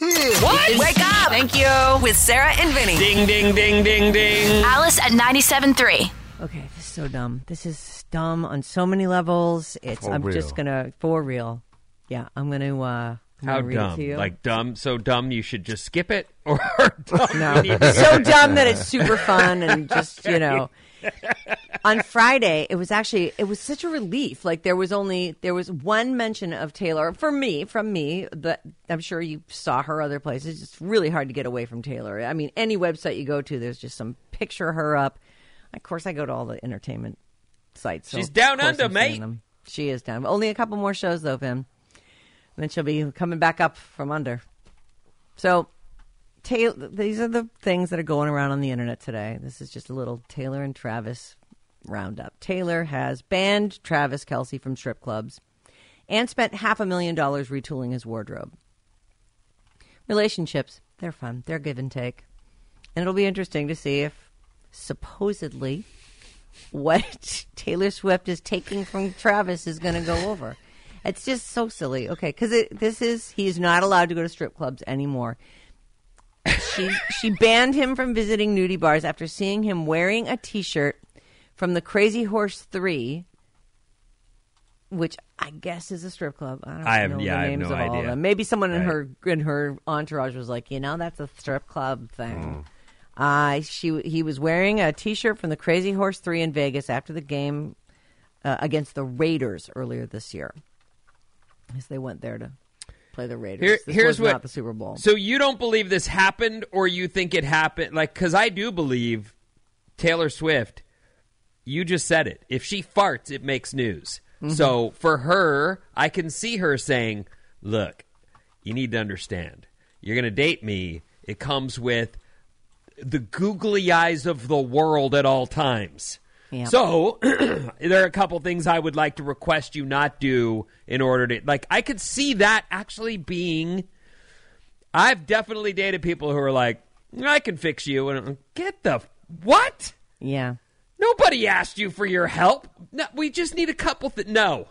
What? Wake up! Thank you. With Sarah and Vinnie. Ding, ding, ding, ding, ding. Alice at 97.3. Okay, this is so dumb. This is dumb on so many levels. It's For I'm real. just gonna for real. Yeah, I'm gonna uh I'm How gonna read it dumb? to you. Like dumb, so dumb you should just skip it, or dumb no, you need to- so dumb that it's super fun and just you know. On Friday, it was actually it was such a relief. Like there was only there was one mention of Taylor for me from me. That I'm sure you saw her other places. It's really hard to get away from Taylor. I mean, any website you go to, there's just some picture of her up. Of course, I go to all the entertainment sites. so She's down under, I'm mate. She is down. Only a couple more shows though, Vin. And then she'll be coming back up from under. So, Taylor, these are the things that are going around on the internet today. This is just a little Taylor and Travis roundup. Taylor has banned Travis Kelce from strip clubs and spent half a million dollars retooling his wardrobe. Relationships, they're fun. They're give and take. And it'll be interesting to see if supposedly what Taylor Swift is taking from Travis is going to go over. It's just so silly. Okay, because this is he's not allowed to go to strip clubs anymore. She she banned him from visiting nudie bars after seeing him wearing a T-shirt from the Crazy Horse Three, which I guess is a strip club. I don't I have- know yeah, the I have names no of all of idea. them. Maybe someone in Right. her in her entourage was like, you know, that's a strip club thing. Uh, she he was wearing a T-shirt from the Crazy Horse Three in Vegas after the game uh, against the Raiders earlier this year, as they went there to play the Raiders. Here- this here's was what not the Super Bowl. So you don't believe this happened, or you think it happened? Like, because I do believe Taylor Swift. You just said it. If she farts, it makes news. Mm-hmm. So for her, I can see her saying, "Look, you need to understand. You're going to date me. It comes with the googly eyes of the world at all times." Yeah. So there are a couple things I would like to request you not do in order to like I could see that actually being I've definitely dated people who are like I can fix you and I'm get the what? yeah, Nobody asked you for your help. No, we just need a couple th- no.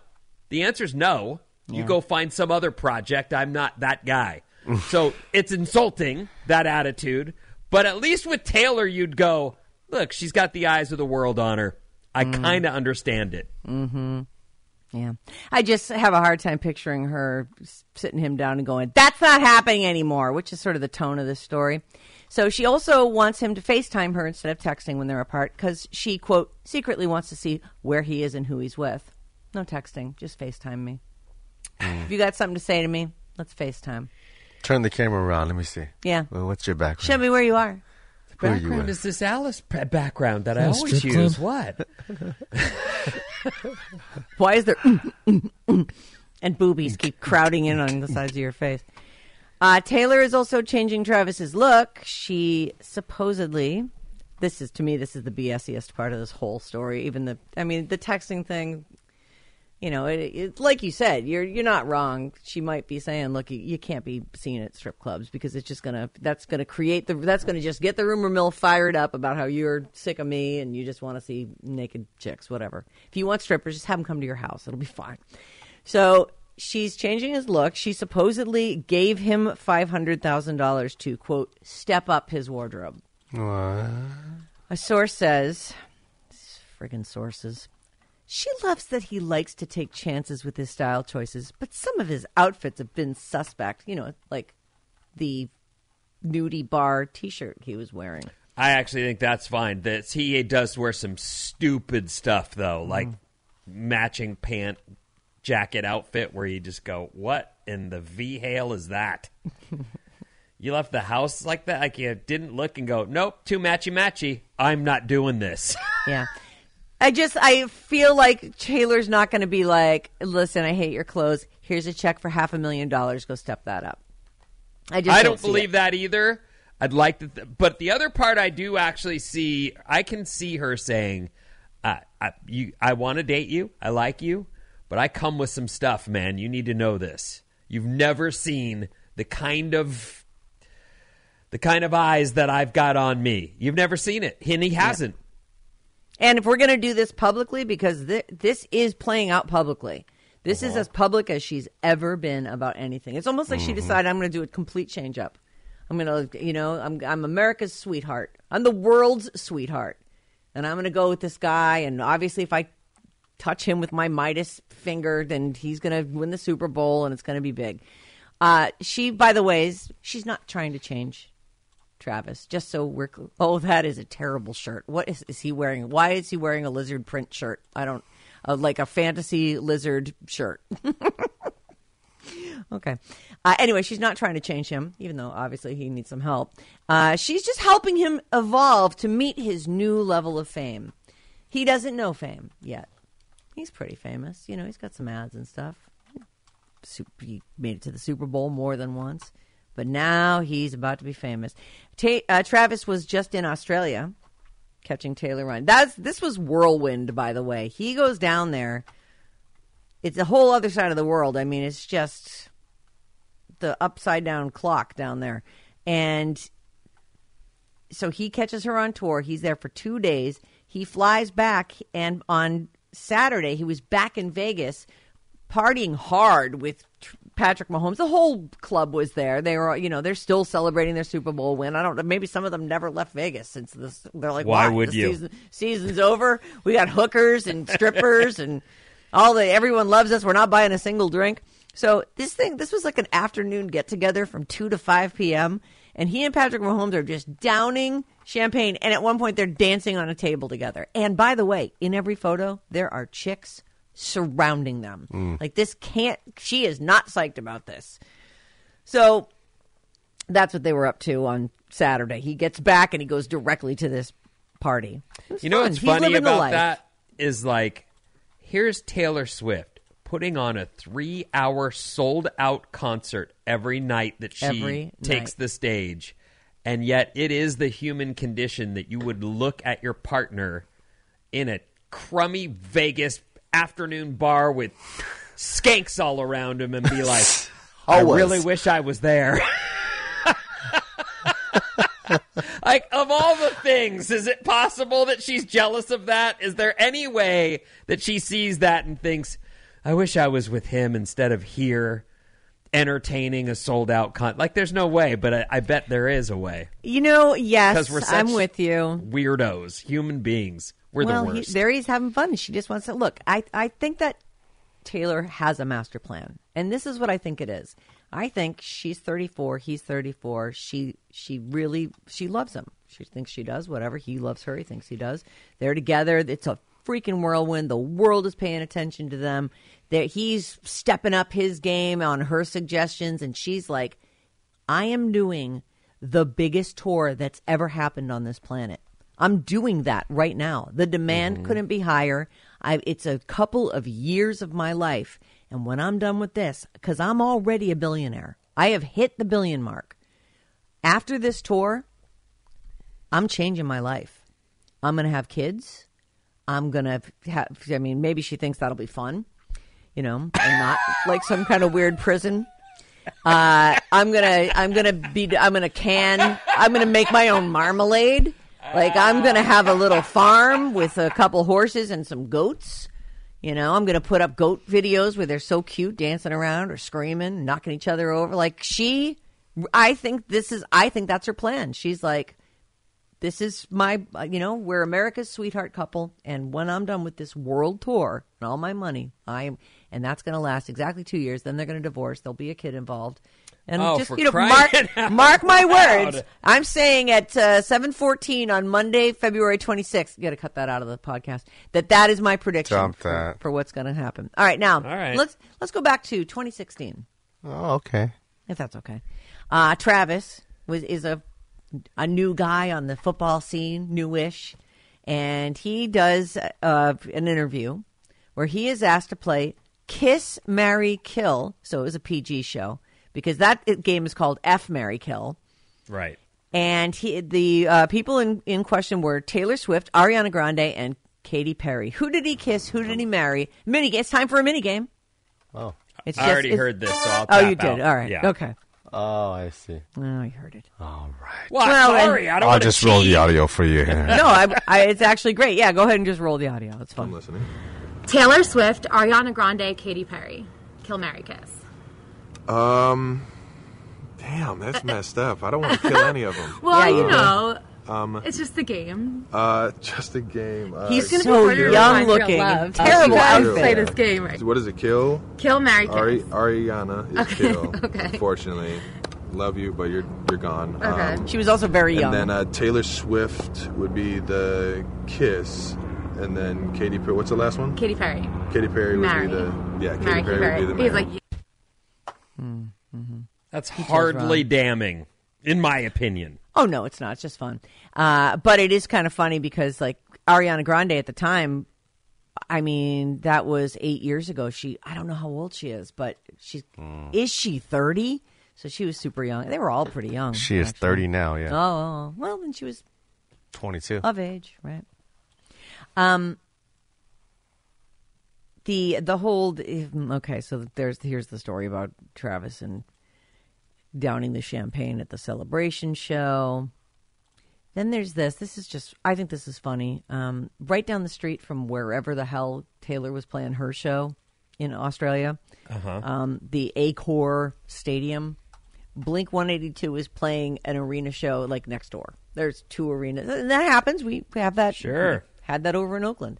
The answer is no. You go find some other project. I'm not that guy. so it's insulting that attitude, but at least with Taylor you'd go, look, she's got the eyes of the world on her. I mm. kind of understand it. Mm-hmm. yeah. I just have a hard time picturing her sitting him down and going, "That's not happening anymore," which is sort of the tone of this story. So she also wants him to FaceTime her instead of texting when they're apart because she quote secretly wants to see where he is and who he's with. No texting, just FaceTime me. if you got something to say to me, let's FaceTime. Turn the camera around. Let me see. Yeah. Well, what's your background? Show me where you are. Who are you background is this Alice pa- background that I always use? club? What? Why is there mm, mm, mm, and boobies keep crowding in on the sides of your face? Uh, Taylor is also changing Travis's look. She supposedly, this is to me, this is the BSiest part of this whole story. Even the, I mean, the texting thing. You know, it, it, like you said, you're you're not wrong. She might be saying, "Look, you, you can't be seen at strip clubs because it's just gonna that's gonna create the that's gonna just get the rumor mill fired up about how you're sick of me and you just want to see naked chicks, whatever. If you want strippers, just have them come to your house; it'll be fine." So she's changing his look. She supposedly gave him five hundred thousand dollars to quote step up his wardrobe. What? A source says, friggin' sources. She loves that he likes to take chances with his style choices, but some of his outfits have been suspect. You know, like the nudie bar T-shirt he was wearing. I actually think that's fine. That he does wear some stupid stuff though, mm-hmm. like matching pant jacket outfit where you just go, "What in the v hail is that?" you left the house like that, like you didn't look and go, "Nope, too matchy matchy. I'm not doing this." Yeah. I just I feel like Taylor's not going to be like, "Listen, I hate your clothes. Here's a check for half a million dollars. Go step that up." I just I don't believe that either. I'd like to, th- but the other part I do actually see. I can see her saying, uh, I, "You, I want to date you. I like you, but I come with some stuff, man. You need to know this. You've never seen the kind of the kind of eyes that I've got on me. You've never seen it, and he hasn't. And if we're going to do this publicly, because thi- this is playing out publicly, this is as public as she's ever been about anything. It's almost like she decided I'm going to do a complete change up. I'm going to, you know, I'm I'm America's sweetheart. I'm the world's sweetheart, and I'm going to go with this guy. And obviously, if I touch him with my Midas finger, then he's going to win the Super Bowl, and it's going to be big. Uh, she, by the way, is she's not trying to change Travis. Just so we're cl- oh, that is a terrible shirt. What is, is he wearing? Why is he wearing a lizard print shirt? I don't uh, like a fantasy lizard shirt. okay. Uh, anyway, she's not trying to change him, even though obviously he needs some help. Uh, she's just helping him evolve to meet his new level of fame. He doesn't know fame yet. He's pretty famous. You know, he's got some ads and stuff. He made it to the Super Bowl more than once. But now he's about to be famous. Ta- uh, Travis was just in Australia catching Taylor Ryan. That's this was whirlwind, by the way. He goes down there. It's a whole other side of the world. I mean, it's just the upside down clock down there, and so he catches her on tour. He's there for two days. He flies back, and on Saturday he was back in Vegas, partying hard with Patrick Mahomes. The whole club was there. They were, you know, they're still celebrating their Super Bowl win. I don't know. Maybe some of them never left Vegas since this. They're like, Why "What? would you?" Season, season's over. We got hookers and strippers and all the everyone loves us. We're not buying a single drink. So this thing, this was like an afternoon get together from two to five p.m. And he and Patrick Mahomes are just downing champagne. And at one point, they're dancing on a table together. And by the way, in every photo, there are chicks surrounding them. Mm. Like this can't. She is not psyched about this. So that's what they were up to on Saturday. He gets back and he goes directly to this party. It was You know what's He's funny about that is like, here's Taylor Swift putting on a three-hour sold-out concert every night that she Every takes night. the stage, and yet it is the human condition that you would look at your partner in a crummy Vegas afternoon bar with skanks all around him and be like, I really wish I was there. like of all the things, is it possible that she's jealous of that? Is there any way that she sees that and thinks, I wish I was with him instead of here entertaining a sold out con like there's no way, but I, I bet there is a way. You know, yes, Because we're such I'm with you. Weirdos, human beings. We're well, the he, there he's having fun. She just wants to look. I I think that Taylor has a master plan, and this is what I think it is. I think she's 34, he's 34. She she really she loves him. She thinks she does. Whatever he loves her, he thinks he does. They're together. It's a freaking whirlwind. The world is paying attention to them. That he's stepping up his game on her suggestions, and she's like, I am doing the biggest tour that's ever happened on this planet. I'm doing that right now. The demand couldn't be higher. I, it's a couple of years of my life. And when I'm done with this, because I'm already a billionaire, I have hit the billion mark. After this tour, I'm changing my life. I'm going to have kids. I'm going to have, I mean, maybe she thinks that'll be fun. you know, and not like some kind of weird prison. Uh, I'm gonna, I'm gonna be, I'm gonna can, I'm gonna make my own marmalade. Like I'm gonna have a little farm with a couple horses and some goats. You know, I'm gonna put up goat videos where they're so cute, dancing around or screaming, knocking each other over. Like she, I think this is, I think that's her plan. She's like, this is my, you know, we're America's sweetheart couple, and when I'm done with this world tour and all my money, I am, and that's going to last exactly two years. Then they're going to divorce. There'll be a kid involved, and Oh, just for you know, mark out mark my loud. words. I'm saying at uh, 7:14 on Monday, February 26th. You got to cut that out of the podcast. That that is my prediction Dump for, for what's going to happen. All right, now All right. let's let's go back to 2016 Oh, okay. if that's okay. Uh, Travis was is a a new guy on the football scene, newish, and he does uh, an interview where he is asked to play Kiss, Marry, Kill. So it was a PG show because that game is called F, Marry, Kill. Right. And he, the uh, people in, in question were Taylor Swift, Ariana Grande, and Katy Perry. Who did he kiss? Who did he marry? Mini. It's time for a mini game. Oh. It's I already it's- heard this, so I'll Oh, tap you did. out. All right. Yeah. Okay. Oh, I see. Oh, you heard it. All right. What? Well, and- Sorry, I don't I'll just to roll the audio for you here. No, I, I, it's actually great. Yeah, go ahead and just roll the audio. It's fun. I'm listening. Taylor Swift, Ariana Grande, Katy Perry. Kill Mary Kiss. Um, damn, that's messed up. I don't want to kill any of them. Well, Yeah, you you know, Um, it's just the game. uh, just a game. Uh, He's gonna so harder to young looking. Terrible You outfit. play this game right. What is it? Kill. Kill Mary Kiss. Ari- Ariana is Okay, kill. okay. Unfortunately, love you, but you're you're gone. Okay. Um, She was also very young. and then uh, Taylor Swift would be the kiss, and then Katy Perry. What's the last one? Katy Perry. Katy Perry would Marry. be the yeah. Katy Mary Perry, Perry. would be the He's marry. like, That's hardly damning, in my opinion. oh no, it's not. It's just fun. Uh, but it is kind of funny because like Ariana Grande at the time, I mean that was eight years ago. She I don't know how old she is, but she's is she thirty? So she was super young. They were all pretty young. She is actually. 30 now, yeah. Oh, oh, well then she was 22. of age, right? Um, the the whole okay. So there's here's the story about Travis and downing the champagne at the celebration show. Then there's this. This is just. I think this is funny. Um, right down the street from wherever the hell Taylor was playing her show in Australia, um, the Accor Stadium. Blink 182 is playing an arena show like next door. There's two arenas. And that happens. We have that. Sure. Had that over in Oakland.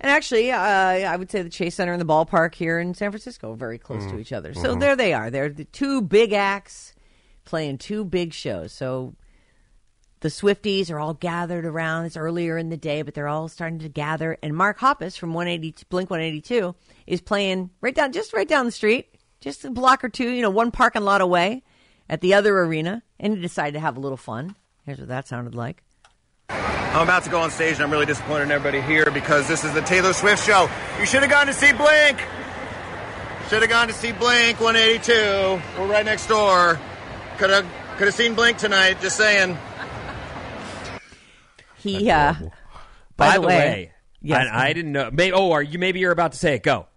And actually, uh, I would say the Chase Center and the ballpark here in San Francisco are very close to each other. So there they are. They're the two big acts playing two big shows. So the Swifties are all gathered around. It's earlier in the day, but they're all starting to gather. And Mark Hoppus from 180 Blink 182 is playing right down, just right down the street, just a block or two, you know, one parking lot away at the other arena. And he decided to have a little fun. Here's what that sounded like. I'm about to go on stage and I'm really disappointed in everybody here because this is the Taylor Swift show. You should have gone to see Blink. Should have gone to see Blink 182. We're right next door. Could have could have seen Blink tonight. Just saying. He, uh, By, by, the way, yes. and I didn't know. May, oh, are you? Maybe you're about to say it. Go.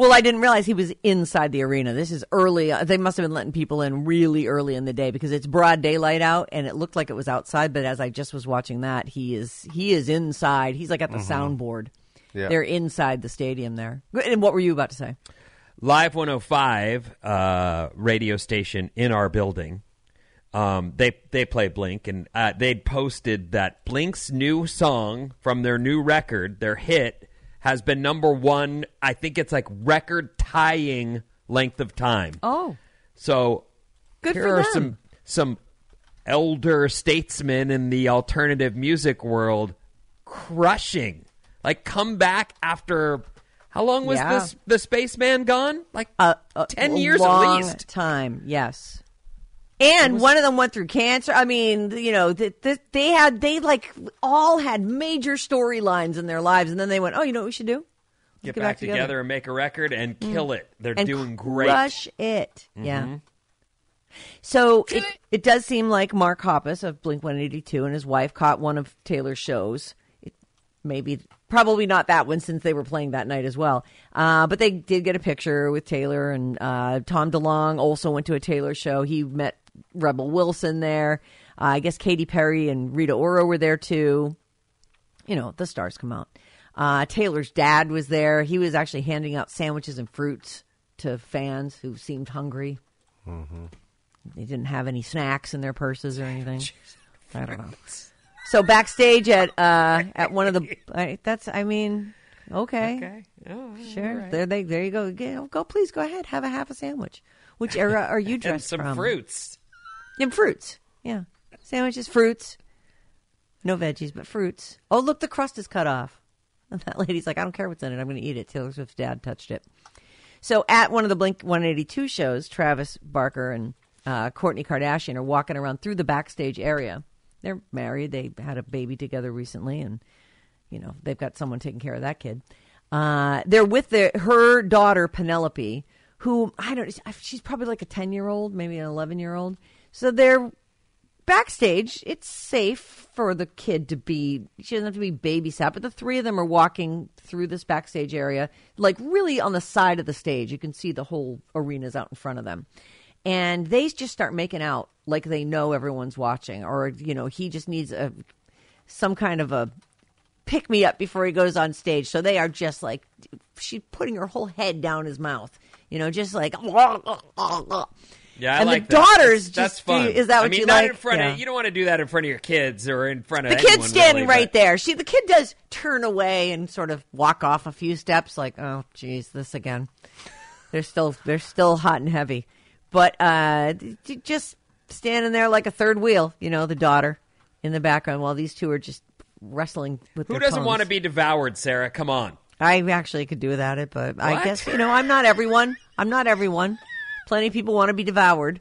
Well, I didn't realize he was inside the arena. This is early. uh, They must have been letting people in really early in the day because it's broad daylight out, and it looked like it was outside. But as I just was watching that, he is he is inside. He's like at the soundboard. Yeah. They're inside the stadium there. And what were you about to say? Live 105 uh, radio station in our building. Um, they they play Blink, and uh, they'd posted that Blink's new song from their new record, their hit, has been number one. I think it's like record tying length of time. Oh, So Good here for are them. some some elder statesmen in the alternative music world crushing. Like come back after how long was Yeah. this the spaceman gone? Like uh, uh, ten a years long at least. Time, yes. And one of them went through cancer. I mean, you know, th- th- they had they like all had major storylines in their lives, and then they went, "Oh, you know what we should do? Let's Get, back, together. and make a record and kill it. They're Mm. and doing great. Crush it. Mm-hmm. Yeah. So it, it does seem like Mark Hoppus of Blink 182 and his wife caught one of Taylor's shows. It, maybe probably not that one since they were playing that night as well. Uh, but they did get a picture with Taylor and uh, Tom DeLonge also went to a Taylor show. He met Rebel Wilson there. Uh, I guess Katy Perry and Rita Ora were there too. You know, the stars come out. Uh, Taylor's dad was there. He was actually handing out sandwiches and fruits to fans who seemed hungry. Mm-hmm. They didn't have any snacks in their purses or anything. I don't know. So backstage at uh, at one of the I, that's I mean okay Okay. Oh, sure right. there they there you go go, please go ahead have a half a sandwich. Which era are you dressed some from? fruits. And fruits. Yeah. Sandwiches, fruits. No veggies, but fruits. Oh, look, the crust is cut off. And that lady's like, I don't care what's in it. I'm going to eat it. Taylor Swift's dad touched it. So at one of the Blink 182 shows, Travis Barker and uh, Kourtney Kardashian are walking around through the backstage area. They're married. They had a baby together recently, and you know they've got someone taking care of that kid. Uh, they're with their, her daughter Penelope, who I don't. She's probably like a ten year old, maybe an eleven year old. So they're backstage. It's safe for the kid to be. She doesn't have to be babysat. But the three of them are walking through this backstage area, like really on the side of the stage. You can see the whole arena's out in front of them. And they just start making out like they know everyone's watching, or you know, he just needs a some kind of a pick me up before he goes on stage. So they are just like she's putting her whole head down his mouth, you know, just like. Yeah, I and like the that. daughters That's, that's just do fun. is that I what mean, you not like? in front Yeah. of you don't want to do that in front of your kids or in front of the kid's standing really, right there. See, the kid does turn away and sort of walk off a few steps, like, oh, geez, this again. They're still they're still hot and heavy, but uh, just standing there like a third wheel. You know, the daughter in the background while these two are just wrestling with. Who doesn't tongues. want to be devoured, Sarah? Come on. I actually could do without it, but I guess you know I'm not everyone. I'm not everyone. Plenty of people want to be devoured.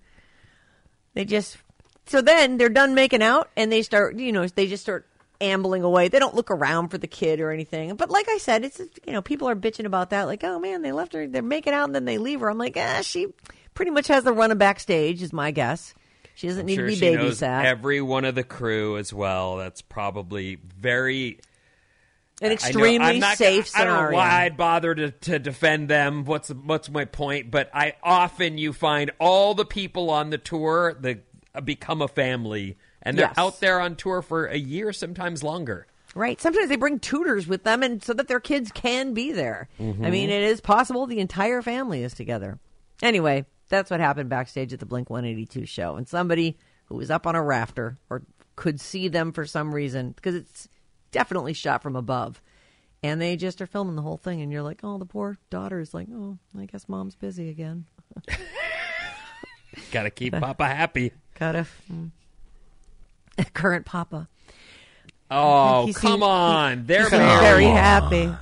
They just so then they're done making out and they start you know they just start ambling away. They don't look around for the kid or anything. But like I said, it's you know people are bitching about that. Like oh man, they left her. They're making out and then they leave her. I'm like ah she pretty much has the run of backstage is my guess. She doesn't I'm need sure to be she knows babysat. every one of the crew as well. That's probably very An I extremely I'm not safe gonna, I don't know why I'd bother to, to defend them. What's what's my point? But I often you find all the people on the tour that become a family, and they're Yes. out there on tour for a year, sometimes longer. Right. Sometimes they bring tutors with them, and so that their kids can be there. I Mhm. mean, it is possible the entire family is together. Anyway, that's what happened backstage at the Blink 182 show, and somebody who was up on a rafter or could see them for some reason because it's definitely shot from above, and they just are filming the whole thing, and you're like, oh, the poor daughter is like, oh, I guess mom's busy again. Got to keep Papa happy. Gotta. mm. Current Papa. Oh, come seemed- on. he- They're he seemed married. very happy.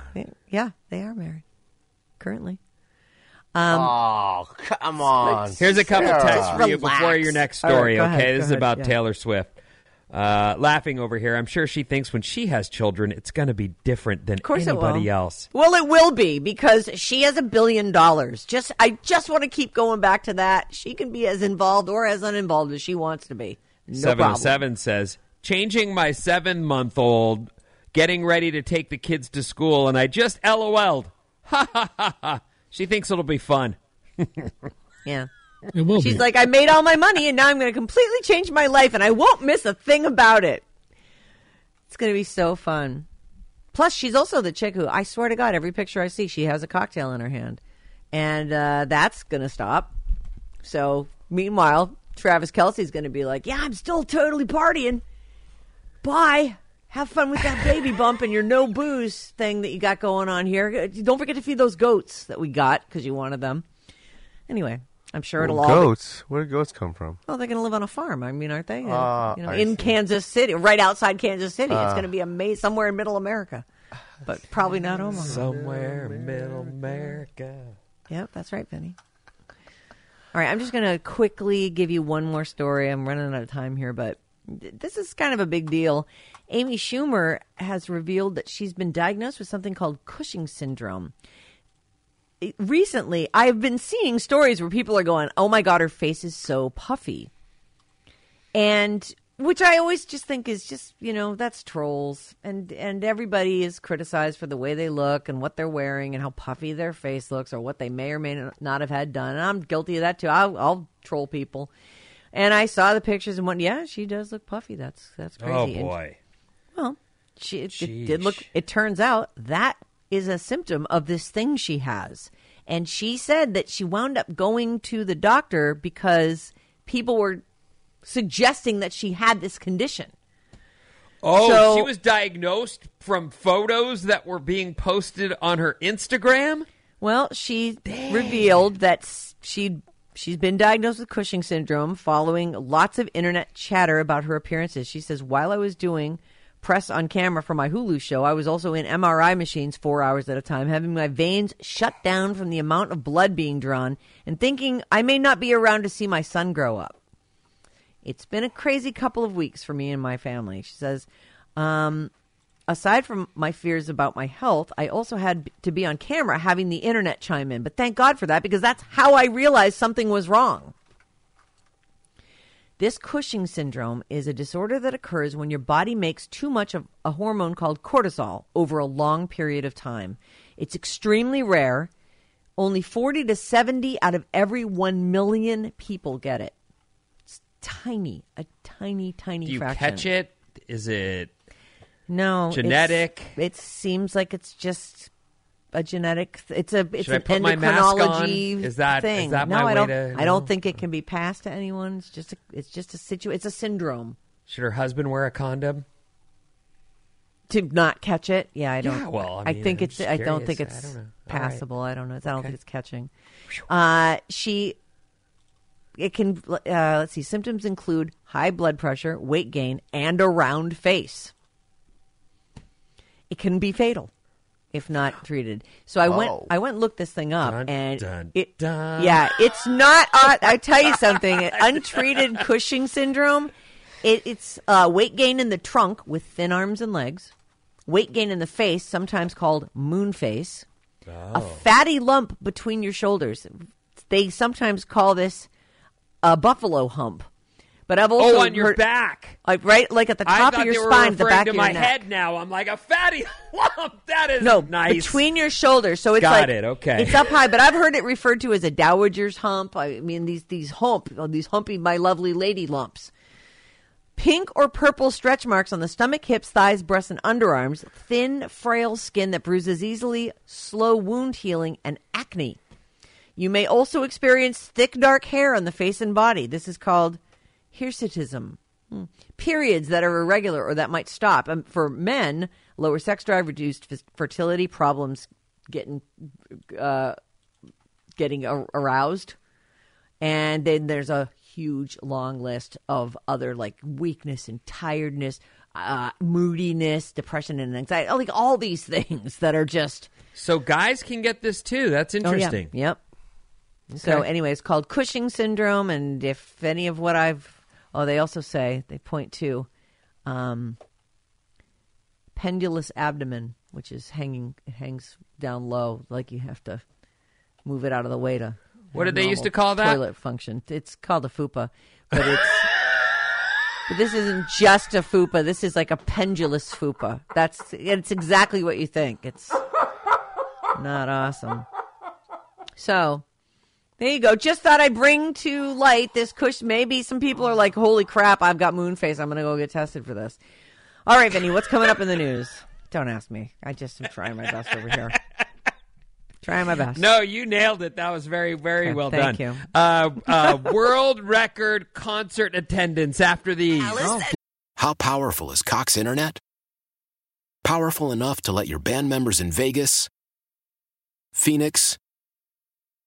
Yeah, they are married currently. Um, oh, come on. Here's a couple Sarah. texts for you before your next story. go okay, ahead, this is ahead, about yeah. Taylor Swift. Uh, laughing over here, I'm sure she thinks when she has children, it's going to be different than Of course anybody else. Well, it will be because she has a billion dollars. Just I just want to keep going back to that. She can be as involved or as uninvolved as she wants to be. No Seven problem. seven says changing my seven month old, getting ready to take the kids to school, and I just LOL'd. Ha ha ha ha. She thinks it'll be fun. Yeah. It will She's be. like, I made all my money and now I'm going to completely change my life and I won't miss a thing about it. It's going to be so fun. Plus, she's also the chick who, I swear to God, every picture I see, she has a cocktail in her hand. And uh, that's going to stop. So, meanwhile, Travis Kelce's going to be like, Yeah, I'm still totally partying. Bye. Have fun with that baby bump and your no booze thing that you got going on here. Don't forget to feed those goats that we got because you wanted them. Anyway, I'm sure it'll Well, all. be- goats. Where do goats come from? well, they're going to live on a farm. I mean, aren't they? Uh, Ah, you know, I in see. Kansas City, right outside Kansas City. it's Ah. going to be amazing somewhere in Middle America, but probably not Omaha. Somewhere in middle America. Yep, that's right, Penny. All right, I'm just going to quickly give you one more story. I'm running out of time here, but this is kind of a big deal. Amy Schumer has revealed that she's been diagnosed with something called Cushing syndrome. Recently, I've been seeing stories where people are going, "Oh my god, her face is so puffy." And which I always just think is just you know that's trolls, and and everybody is criticized for the way they look and what they're wearing and how puffy their face looks or what they may or may not have had done. And I'm guilty of that too. I'll, I'll troll people. And I saw the pictures and went, yeah, she does look puffy. That's that's oh, crazy. Oh And- boy. well, she it, it did look. It turns out that is a symptom of this thing she has, and she said that she wound up going to the doctor because people were suggesting that she had this condition. Oh, So- she was diagnosed from photos that were being posted on her Instagram. Well, she revealed that she she's been diagnosed with Cushing syndrome following lots of internet chatter about her appearances. She says, "While I was doing press on camera for my Hulu show, I was also in MRI machines 4 hours at a time, having my veins shut down from the amount of blood being drawn and thinking I may not be around to see my son grow up." It's been a crazy couple of weeks for me and my family. She says, um, aside from my fears about my health, I also had to be on camera having the internet chime in. But thank God for that because that's how I realized something was wrong. This Cushing syndrome is a disorder that occurs when your body makes too much of a hormone called cortisol over a long period of time. It's extremely rare. Only 40 to 70 out of every 1 million people get it. It's tiny, a tiny, tiny Do you fraction. catch it? Is it No, Genetic? It seems like it's just a genetic. It's a it's Should I an put my mask on? endocrinology Is that- is thing. that no, my I don't. to I don't think it can be passed to anyone. It's just a, it's just a situ. It's a syndrome. should her husband wear a condom? To not catch it, yeah, I don't. Yeah, well, I mean, think I'm it's. I don't think it's I don't. All right. passable. I don't know. I don't think it's catching. Uh, she. It can. Uh, let's see. Symptoms include high blood pressure, weight gain, and a round face. It can be fatal if not treated. So I went. Oh. I went and looked this thing up, Dun, and dun, it. dun. Yeah, it's not. Uh, I tell you something. Untreated Cushing syndrome. It, it's uh, weight gain in the trunk with thin arms and legs. Weight gain in the face, sometimes called moon face. A fatty lump between your shoulders. They sometimes call this a buffalo hump. But I've also oh, on your heard- back. like right, like at the top of your spine, the back to of my your neck. head now. I'm like a fatty lump. That is No, nice. between your shoulders. So it's Got like it, okay. It's up high, but I've heard it referred to as a dowager's hump. I mean these these hump oh, these humpy my lovely lady lumps. Pink or purple stretch marks on the stomach, hips, thighs, breasts, and underarms. Thin, frail skin that bruises easily, slow wound healing, and acne. You may also experience thick, dark hair on the face and body. This is called hirsutism. Hmm. Periods that are irregular or that might stop. Um, for men, lower sex drive, reduced f- fertility, problems getting uh, getting ar- aroused, and then there's a huge long list of other like weakness and tiredness, uh, moodiness, depression, and anxiety. Like all these things that are just so guys can get this too. That's Oh, yeah. interesting. Yep. So anyway, it's called Cushing syndrome, and if any of what I've oh, they also say they point to um, pendulous abdomen, which is hanging it hangs down low, like you have to move it out of the way to. What did they used to call that? Toilet function. It's called a fupa, but it's. But this isn't just a fupa. This is like a pendulous fupa. That's it's exactly what you think. It's not awesome. So there you go. Just thought I'd bring to light this cush. Maybe some people are like, "Holy crap! I've got moon face. I'm going to go get tested for this." All right, Vinnie, what's coming up in the news? Don't ask me. I just am trying my best over here. Trying my best. No, you nailed it. That was very, very Okay, well thank done. Thank you. Uh, uh, world record concert attendance after these. How powerful is Cox Internet? Powerful enough to let your band members in Vegas, Phoenix,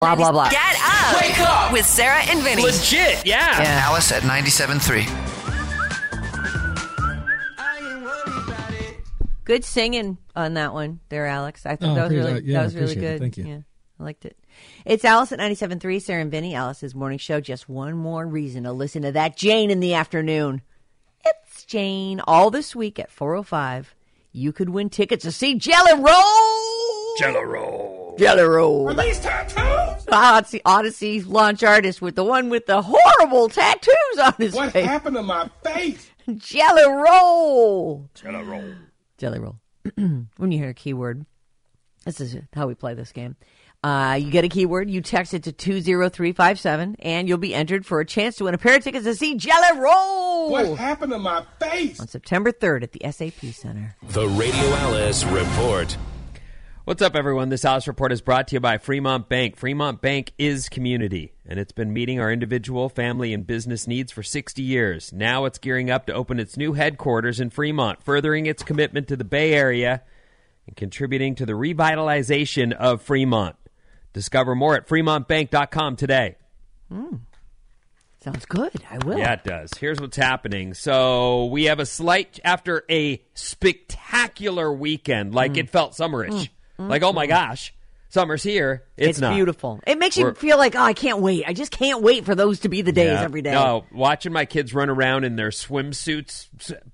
Blah, blah, blah. Get up. Wake up. With Sarah and Vinnie. Legit, yeah. Yeah. Alice at 97.3. Good singing on that one there, Alex. I thought Oh, that was appreciate really uh, it. Yeah, that was really appreciate it. good. Thank you. Yeah, I liked it. It's Alice at 97.3, Sarah and Vinnie, Alice's morning show. Just one more reason to listen to that Jane in the afternoon. It's Jane. All this week at 405, you could win tickets to see Jelly Roll. Jello roll. Jelly Roll. These tattoos? Ah, it's the Audacy launch artist with the one with the horrible tattoos on his What face. What happened to my face? Jelly Roll. Jello roll. Jelly Roll. when you hear a keyword, this is how we play this game. Uh, you get a keyword, you text it to 20357, and you'll be entered for a chance to win a pair of tickets to see Jelly Roll What happened to my face? on September 3rd at the SAP Center. The Radio Alice Report. What's up, everyone? This Alice Report is brought to you by Fremont Bank. Fremont Bank is community, and it's been meeting our individual, family, and business needs for 60 years. Now it's gearing up to open its new headquarters in Fremont, furthering its commitment to the Bay Area and contributing to the revitalization of Fremont. Discover more at fremontbank.com today. Sounds good. I will. Yeah, it does. Here's what's happening. So we have a slight after a spectacular weekend, like Mm. it felt summerish. Like, oh my mm-hmm. gosh, summer's here. It's, It's, not. beautiful. It makes you We're- feel like, oh, I can't wait. I just can't wait for those to be the days Yeah. every day. No, watching my kids run around in their swimsuits,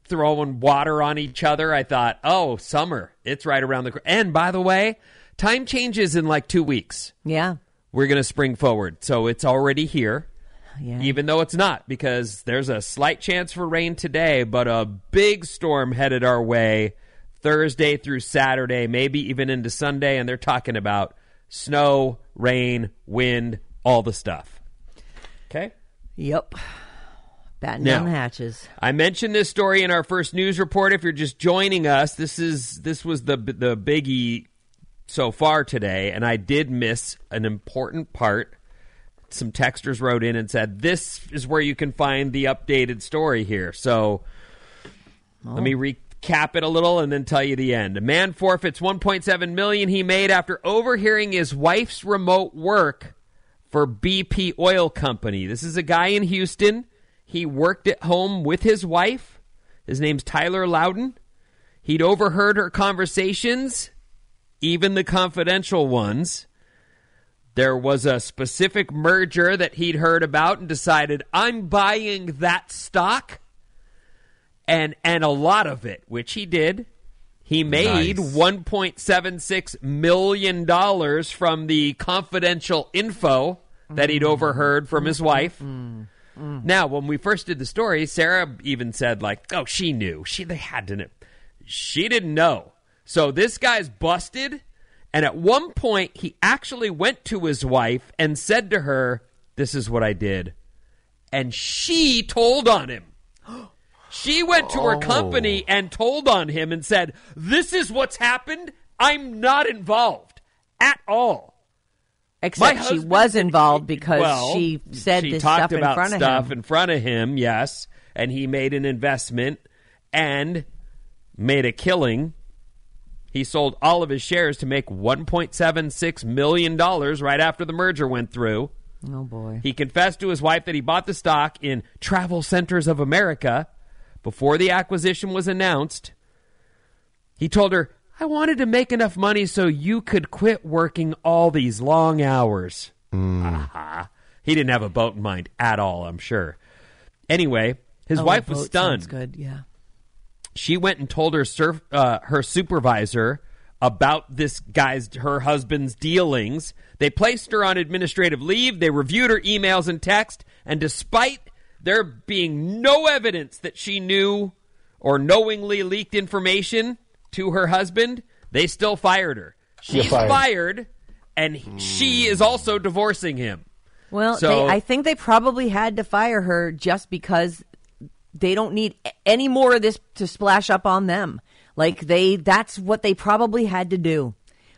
throwing water on each other, I thought, oh, summer. It's right around the. corner. And by the way, time changes in like two weeks. Yeah. We're going to spring forward. So it's already here. Yeah. Even though it's not, because there's a slight chance for rain today, but a big storm headed our way Thursday through Saturday, maybe even into Sunday, and they're talking about snow, rain, wind, all the stuff. Okay? Yep. Batten Now- down the hatches. I mentioned this story in our first news report. If you're just joining us, this is this was the the biggie so far today, and I did miss an important part. Some texters wrote in and said this is where you can find the updated story here. So let me oh. Recap it a little and then tell you the end. A man forfeits 1.7 million he made after overhearing his wife's remote work for BP Oil Company. This is a guy in Houston. He worked at home with his wife. His name's Tyler Loudon. He'd overheard her conversations, even the confidential ones. There was a specific merger that he'd heard about and decided, I'm buying that stock and and a lot of it, which he did. He made Nice. one point seven six million dollars from the confidential info that he'd overheard from his wife. Now, when we first did the story, Sarah even said like, "Oh, she knew. She they had to know." She didn't know. So this guy's busted, and at one point he actually went to his wife and said to her, "This is what I did." And she told on him. She went to her Oh. company and told on him and said, "This is what's happened. I'm not involved at all." Except My she was involved because Well, she said she this talked stuff in about front of stuff him. in front of him, yes, and he made an investment and made a killing. He sold all of his shares to make 1.76 million dollars right after the merger went through. Oh boy. He confessed to his wife that he bought the stock in Travel Centers of America before the acquisition was announced. He told her, I wanted to make enough money so you could quit working all these long hours. Aha. He didn't have a boat in mind at all, I'm sure. Anyway, his Oh, wife a was stunned. sounds good, yeah. She went and told her surf, uh, her supervisor about this guy's her husband's dealings. They placed her on administrative leave. They reviewed her emails and text, and despite there being no evidence that she knew or knowingly leaked information to her husband, they still fired her. You're She's fired. fired, and he- she is also divorcing him. Well, So- they, I think they probably had to fire her just because they don't need any more of this to splash up on them. Like they, that's what they probably had to do.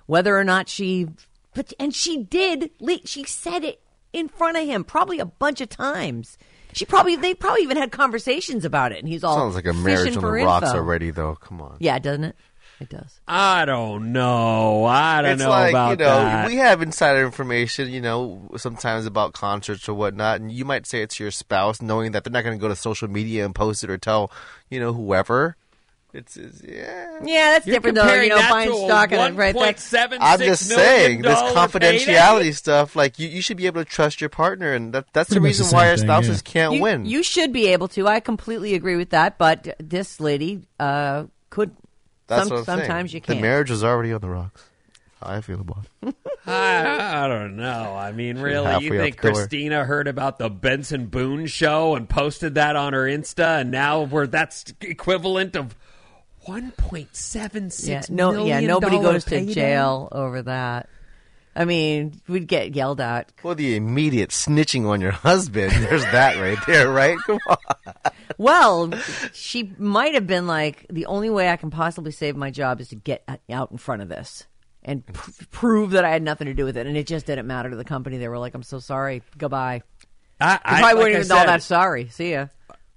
Whether or not she, but and she did. le- She said it in front of him, probably a bunch of times. She probably, they probably even had conversations about it, and he's all Sounds like a fishing marriage on the for rocks info. already, though. Come on. Yeah, doesn't it? It does. I don't know. I don't it's know like about you know that. we have insider information you know sometimes about concerts or whatnot and you might say it's your spouse knowing that they're not going to go to social media and post it or tell you know whoever it's, it's yeah Yeah, that's You're different though. You comparing know, buying stock in it, right? That's $1.76 i'm just saying this confidentiality payday? stuff like you, you should be able to trust your partner and that, that's the Pretty much reason the why same our spouses yeah. can't you, win You should be able to. I completely agree with that. But this lady uh, could. that's some- what I'm sometimes saying. you can't. the marriage is already on the rocks i feel about it I, I don't know. I mean, really, you think the door. Christina heard about the Benson Boone show and posted that on her Insta, and now we're that's equivalent of one point seven Yeah, six no, yeah. Nobody goes to payday? jail over that. I mean, we'd get yelled at. well the immediate snitching on your husband there's that right there right come on Well, she might have been like, the only way I can possibly save my job is to get out in front of this and pr- prove that I had nothing to do with it. And it just didn't matter to the company. They were like, I'm so sorry. Goodbye. I, They I, probably like weren't I even all said, that sorry. See ya.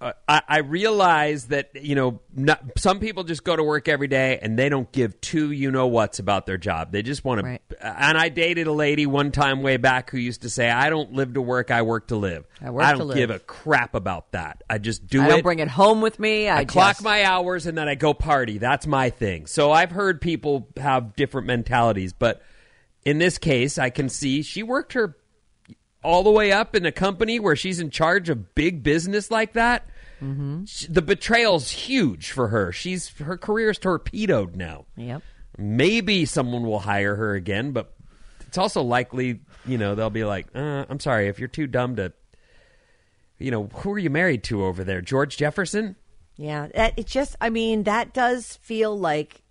Uh, I, I realize that you know not, some people just go to work every day and they don't give two you know whats about their job. They just want to. And I dated a lady one time way back who used to say, "I don't live to work, I work to live. I work I to don't live." give a crap about that. I just do I it. I don't bring it home with me. I, I clock my hours and then I go party. That's my thing. So I've heard people have different mentalities, but in this case, I can see she worked her all the way up in a company where she's in charge of big business like that. Mm-hmm. The betrayal's huge for her. She's her career's torpedoed now. Yep. Maybe someone will hire her again, but it's also likely, you know, they'll be like, uh, "I'm sorry, if you're too dumb to, you know, who are you married to over there, George Jefferson?" Yeah, that, it just, I mean, that does feel like,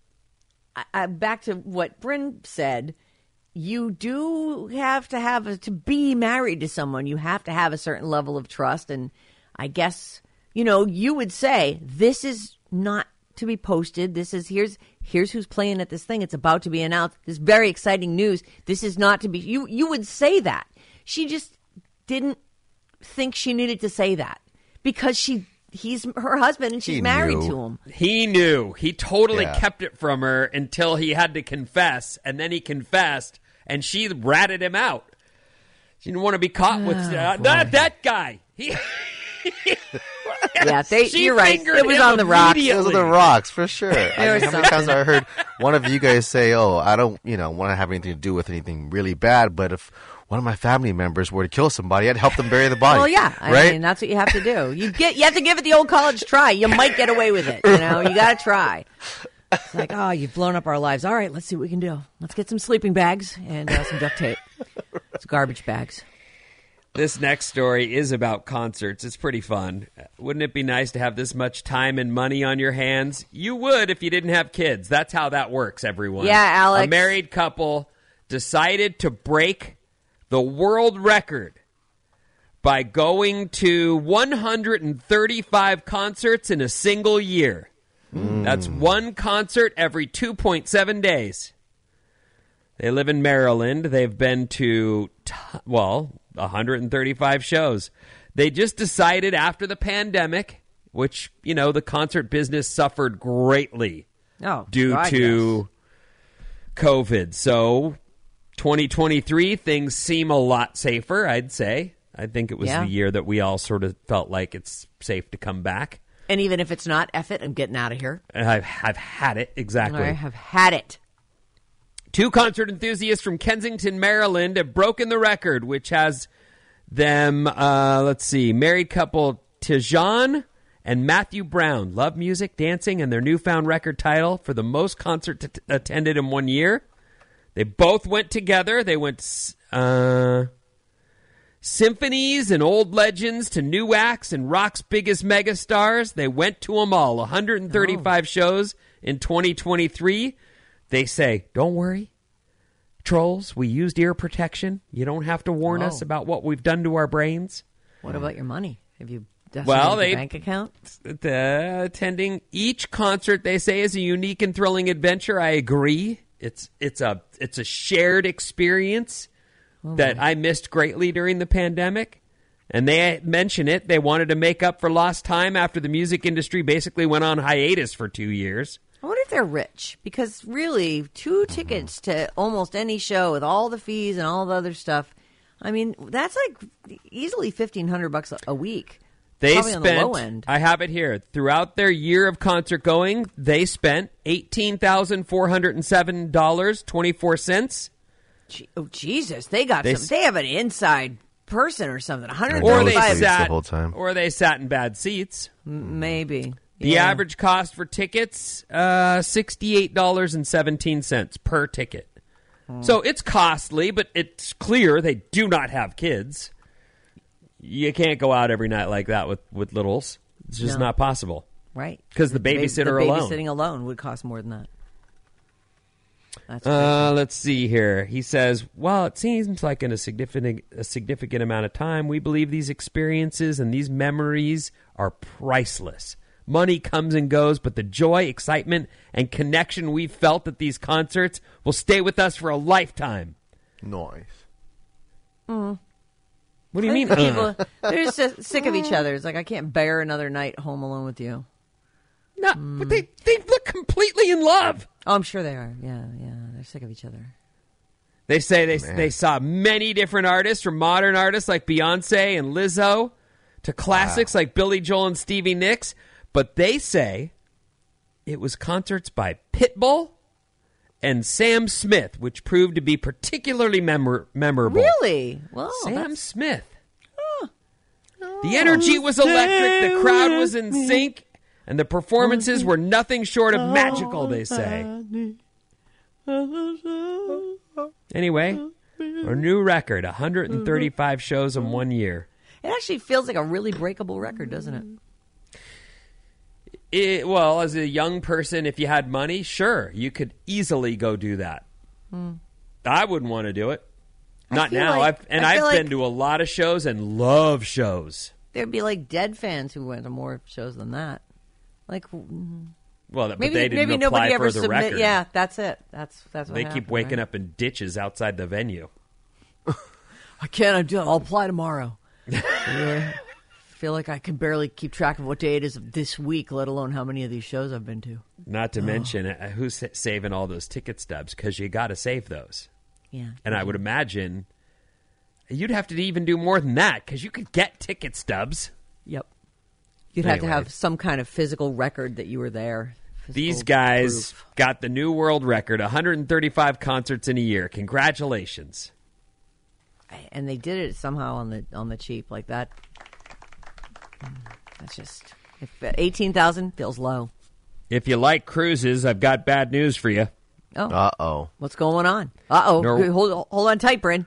I, I, back to what Bryn said, you do have to have, a, to be married to someone, you have to have a certain level of trust. And I guess, you know, you would say, this is not to be posted. This is, here's, here's who's playing at this thing. It's about to be announced. This very exciting news. This is not to be, you, you would say that. She just didn't think she needed to say that because she he's her husband and she's He married knew. to him. He knew. He totally Yeah. kept it from her until he had to confess, and then he confessed, and she ratted him out. She didn't want to be caught with Oh, uh, not that guy. He, Yeah, they, She you're right. fingered It was on the rocks. It was on the rocks for sure. I mean, how many times I heard one of you guys say, "Oh, I don't, you know, want to have anything to do with anything really bad," but if one of my family members were to kill somebody, I'd help them bury the body. Well, yeah, I right. mean that's what you have to do. You get you have to give it the old college try. You might get away with it. You know, you got to try. It's like, oh, you've blown up our lives. All right, let's see what we can do. Let's get some sleeping bags and uh, some duct tape. It's garbage bags. This next story is about concerts. It's pretty fun. Wouldn't it be nice to have this much time and money on your hands? You would if you didn't have kids. That's how that works, everyone. Yeah, Alex. A married couple decided to break the world record by going to 135 concerts in a single year. That's one concert every 2.7 days. They live in Maryland. They've been to, t- well, 135 shows. They just decided after the pandemic, which, you know, the concert business suffered greatly Oh, due God, to COVID. So 2023, things seem a lot safer, I'd say. I think it was Yeah. the year that we all sort of felt like it's safe to come back. And even if it's not, F it, I'm getting out of here. And I've, I've had it, exactly. I have had it. Two concert enthusiasts from Kensington, Maryland have broken the record, which has them, uh, let's see, married couple Tijan and Matthew Brown. Love music, dancing, and their newfound record title for the most concert t- attended in one year. They both went together. They went uh, symphonies and old legends to new acts and rock's biggest megastars. They went to them all. 135 shows in 2023. They say, don't worry, trolls, we used ear protection. You don't have to warn us Oh. about what we've done to our brains. What about your money? Have you Well, they bank account? the, attending each concert they say is a unique and thrilling adventure. I agree. It's it's a it's a shared experience Oh, that I missed greatly during the pandemic. And they mention it. They wanted to make up for lost time after the music industry basically went on hiatus for two years. I wonder if they're rich because really, two tickets to almost any show with all the fees and all the other stuff. I mean, that's like easily fifteen hundred bucks a- week. They Probably on the spent. low end. I have it here. Throughout their year of concert going, they spent eighteen thousand four hundred and seven dollars twenty four cents. Gee- Oh Jesus, they got They some. They have an inside person or something. One hundred Or they thirty-five. sat, or they sat in bad seats. Maybe The Yeah. average cost for tickets, uh, sixty-eight dollars and seventeen cents per ticket. Hmm. So it's costly, but it's clear they do not have kids. You can't go out every night like that with with littles. It's just No. not possible. right? Because the ba- babysitter the alone. babysitting alone would cost more than that. That's Uh, let's see here. He says, "While it seems like in a significant a significant amount of time, we believe these experiences and these memories are priceless. Money comes and goes, but the joy, excitement, and connection we've felt at these concerts will stay with us for a lifetime." Nice. Mm. What do you mean? People, uh? they're just sick of each other. It's like I can't bear another night home alone with you. No, but they they look completely in love. Oh, I'm sure they are. Yeah, yeah, they're sick of each other. They say they Man. they saw many different artists, from modern artists like Beyonce and Lizzo to classics like Billy Joel and Stevie Nicks. But they say it was concerts by Pitbull and Sam Smith, which proved to be particularly memor- memorable. Really? Well, Sam that's- Smith. The energy was electric. The crowd was in oh. sync, and the performances were nothing short of magical. They say. Anyway, a new record: 135 shows in one year. It actually feels like a really breakable record, doesn't it? It, well, as a young person, if you had money, sure, you could easily go do that. Hmm. I wouldn't want to do it. Not now. like- I've, and I've feel been to a lot of shows and love shows. There'd be like dead fans who went to more shows than that. Like mm, Well, but maybe they didn't maybe apply nobody for ever the submit. record. Yeah, that's it. That's that's what they keep waking right? up in ditches outside the venue. I can't. I do. I'll apply tomorrow. yeah. Feel like I can barely keep track of what day it is of this week, let alone how many of these shows I've been to. Not to Oh. mention uh, who's saving all those ticket stubs because you got to save those. Yeah. And I would imagine you'd have to even do more than that because you could get ticket stubs. Yep. You'd have to have some kind of physical record that you were there. These guys proof. got the new world record 135 concerts in a year. Congratulations. and they did it somehow on the on the cheap like that. That's just if eighteen thousand feels low. If you like cruises, I've got bad news for you. Oh, Uh oh. what's going on? Uh oh, Nor- hold hold on tight, Bryn.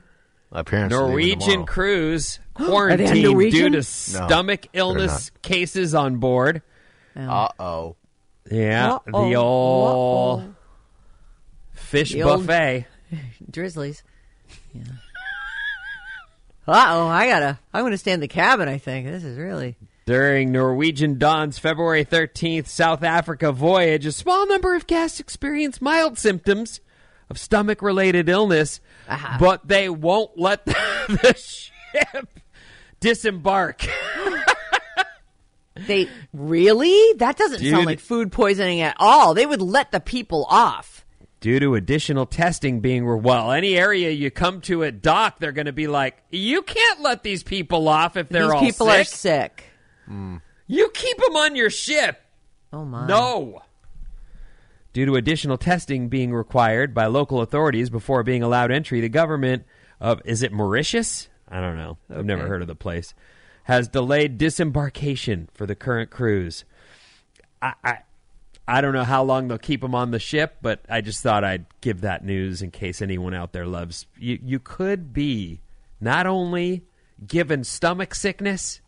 My parents are leaving Norwegian tomorrow. cruise Are they quarantined due to stomach they're illness cases on board. Uh oh. Yeah, Uh-oh. the old Uh-oh. fish The old- buffet. Drizzlies. Yeah. Uh oh, I gotta. I'm gonna stay in the cabin. I think this is really. During Norwegian Dawn's February 13th South Africa voyage, a small number of guests experienced mild symptoms of stomach related illness, uh-huh. but they won't let the, the ship disembark. They really? That doesn't Dude. sound like food poisoning at all. They would let the people off. Due to additional testing being well, any area you come to at dock, they're going to be like, you can't let these people off if they're These all people sick. are sick. You keep them on your ship. Oh my. No. Due to additional testing being required by local authorities before being allowed entry, the government of is it Mauritius? I don't know. I've never heard of the place. Has delayed disembarkation for the current cruise. I, I I don't know how long they'll keep them on the ship, but I just thought I'd give that news in case anyone out there loves. You you could be not only given stomach sickness,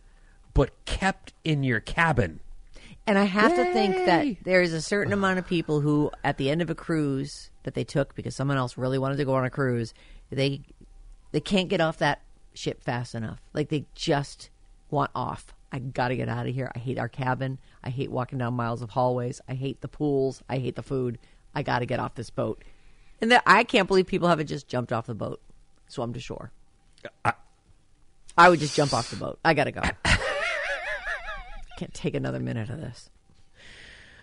but kept in your cabin. And I have to think that there is a certain amount of people who, at the end of a cruise that they took because someone else really wanted to go on a cruise, they they can't get off that ship fast enough. Like they just want off. I got to get out of here. I hate our cabin. I hate walking down miles of hallways. I hate the pools. I hate the food. I got to get off this boat. And that I can't believe people haven't just jumped off the boat, swum to shore. I would just jump off the boat. I got to go. can't take another minute of this.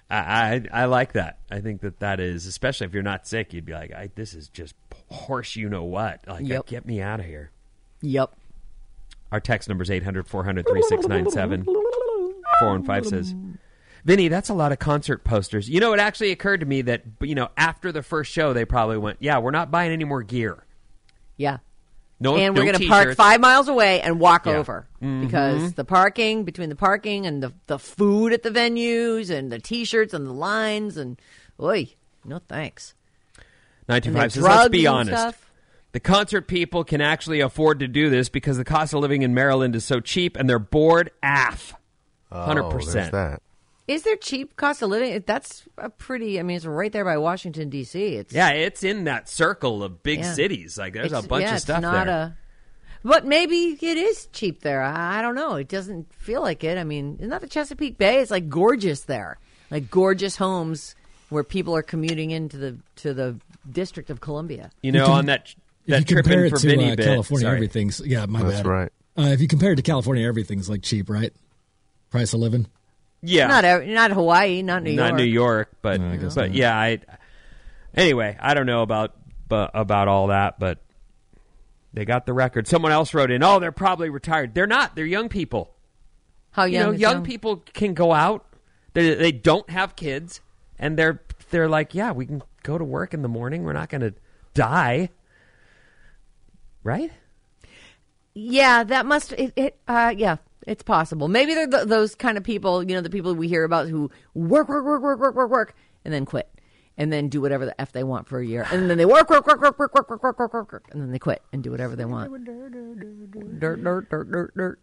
I, I I like that. I think that that is, especially if you're not sick, you'd be like, I, "This is just horse, you know what? Like, Yep. get me out of here." Yep. Our text number is 800 400 3697. 415 says, Vinnie, that's a lot of concert posters. You know, it actually occurred to me that, you know, after the first show, they probably went, Yeah, we're not buying any more gear. Yeah. No, and we're no going to park five miles away and walk Yeah. over Mhm. because the parking between the parking and the the food at the venues and the t-shirts and the lines and oi, no thanks. And 925 the says, Let's be honest. stuff. The concert people can actually afford to do this because the cost of living in Maryland is so cheap and they're bored af. 100%. there's that. Is there cheap cost of living? That's a pretty. I mean, it's right there by Washington D.C. It's Yeah, it's in that circle of big Yeah. cities. Like, there's It's- a bunch yeah, of stuff not there. A, but maybe it is cheap there. I, I don't know. It doesn't feel like it. I mean, isn't that the Chesapeake Bay? It's like gorgeous there, like gorgeous homes where people are commuting into the to the District of Columbia. You know, can- on that If that you trip compare in it for to uh, bit, California, sorry. everything's yeah, my That's bad. right. Uh, if you compare it to California, everything's like cheap, right? Price of living. Yeah, Not ev- not Hawaii, not New York, not New York, but I guess but not. yeah, I. Anyway, I don't know about but about all that, but they got the record. Someone else wrote in, "Oh, they're probably retired. They're not. They're young people. How you young? know, is young people can go out. They they don't have kids, and they're they're like, yeah, we can go to work in the morning. We're not going to die, right? Yeah, that must. It, it uh, yeah, it's possible. Maybe they're th- those kind of people. You know, the people we hear about who work, work, work, work, work, work, work, and then quit, and then do whatever the f they want for a year, and then they work, work, work, work, work, work, work, work, work, work, work, and then they quit and do whatever they want. Dirt, dirt, dirt, dirt, dirt.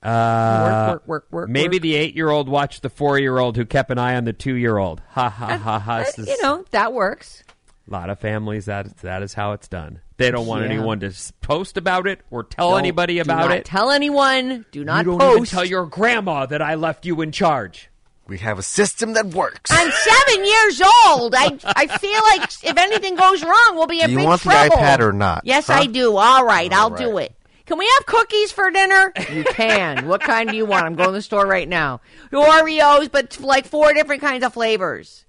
Uh, work, work, work, maybe work. the eight-year-old watched the four-year-old who kept an eye on the two-year-old. Ha ha ha ha. Uh, you know that works. A lot of families that that is how it's done. They don't want Yeah. anyone to post about it or tell Don't- anybody do about not it. Tell anyone. Do not you don't post. even tell your grandma that I left you in charge. We have a system that works. I'm seven years old. I I feel like if anything goes wrong, we'll be in Do you big want the trouble. iPad or not? Yes, Huh? I do. All right, I'll do it. Can we have cookies for dinner? You can. what kind do you want? I'm going to the store right now. Oreos, but like four different kinds of flavors.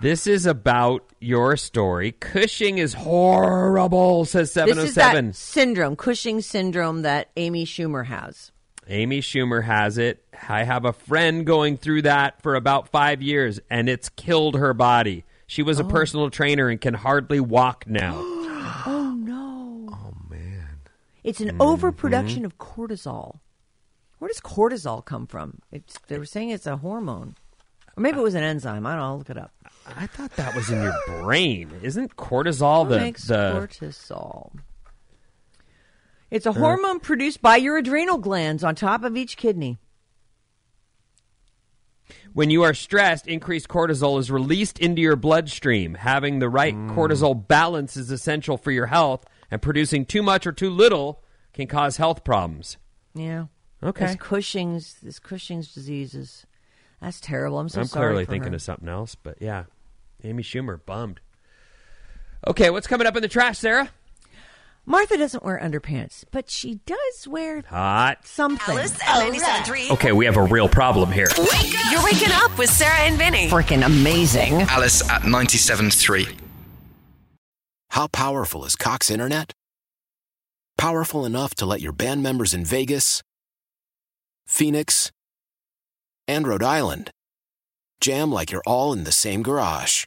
This is about your story. Cushing is horrible, says This is 707. that syndrome, Cushing syndrome that Amy Schumer has. Amy Schumer has it. I have a friend going through that for about five years, and it's killed her body. She was a personal trainer and can hardly walk now. Oh no. Oh man. It's an Mm-hmm. overproduction of cortisol. Where does cortisol come from? It's, they were saying it's a hormone. Or maybe it was an enzyme. I don't know. I'll look it up. I thought that was in your brain. Isn't cortisol What the makes the cortisol? It's a hormone produced by your adrenal glands on top of each kidney. when you are stressed, increased cortisol is released into your bloodstream. Having the right mm. cortisol balance is essential for your health, and producing too much or too little can cause health problems. Yeah. Okay. This Cushing's this Cushing's disease is that's terrible. I'm so I'm sorry. clearly for thinking her. of something else, but yeah, Amy Schumer bummed. Okay, what's coming up in the trash, Sarah? Martha doesn't wear underpants, but she does wear Hot. something. Alice at 97.3. Okay, we have a real problem here. You're waking up with Sarah and Vinnie. Freaking amazing. Alice at 97.3. How powerful is Cox Internet? Powerful enough to let your band members in Vegas, Phoenix, and Rhode Island. Jam like you're all in the same garage.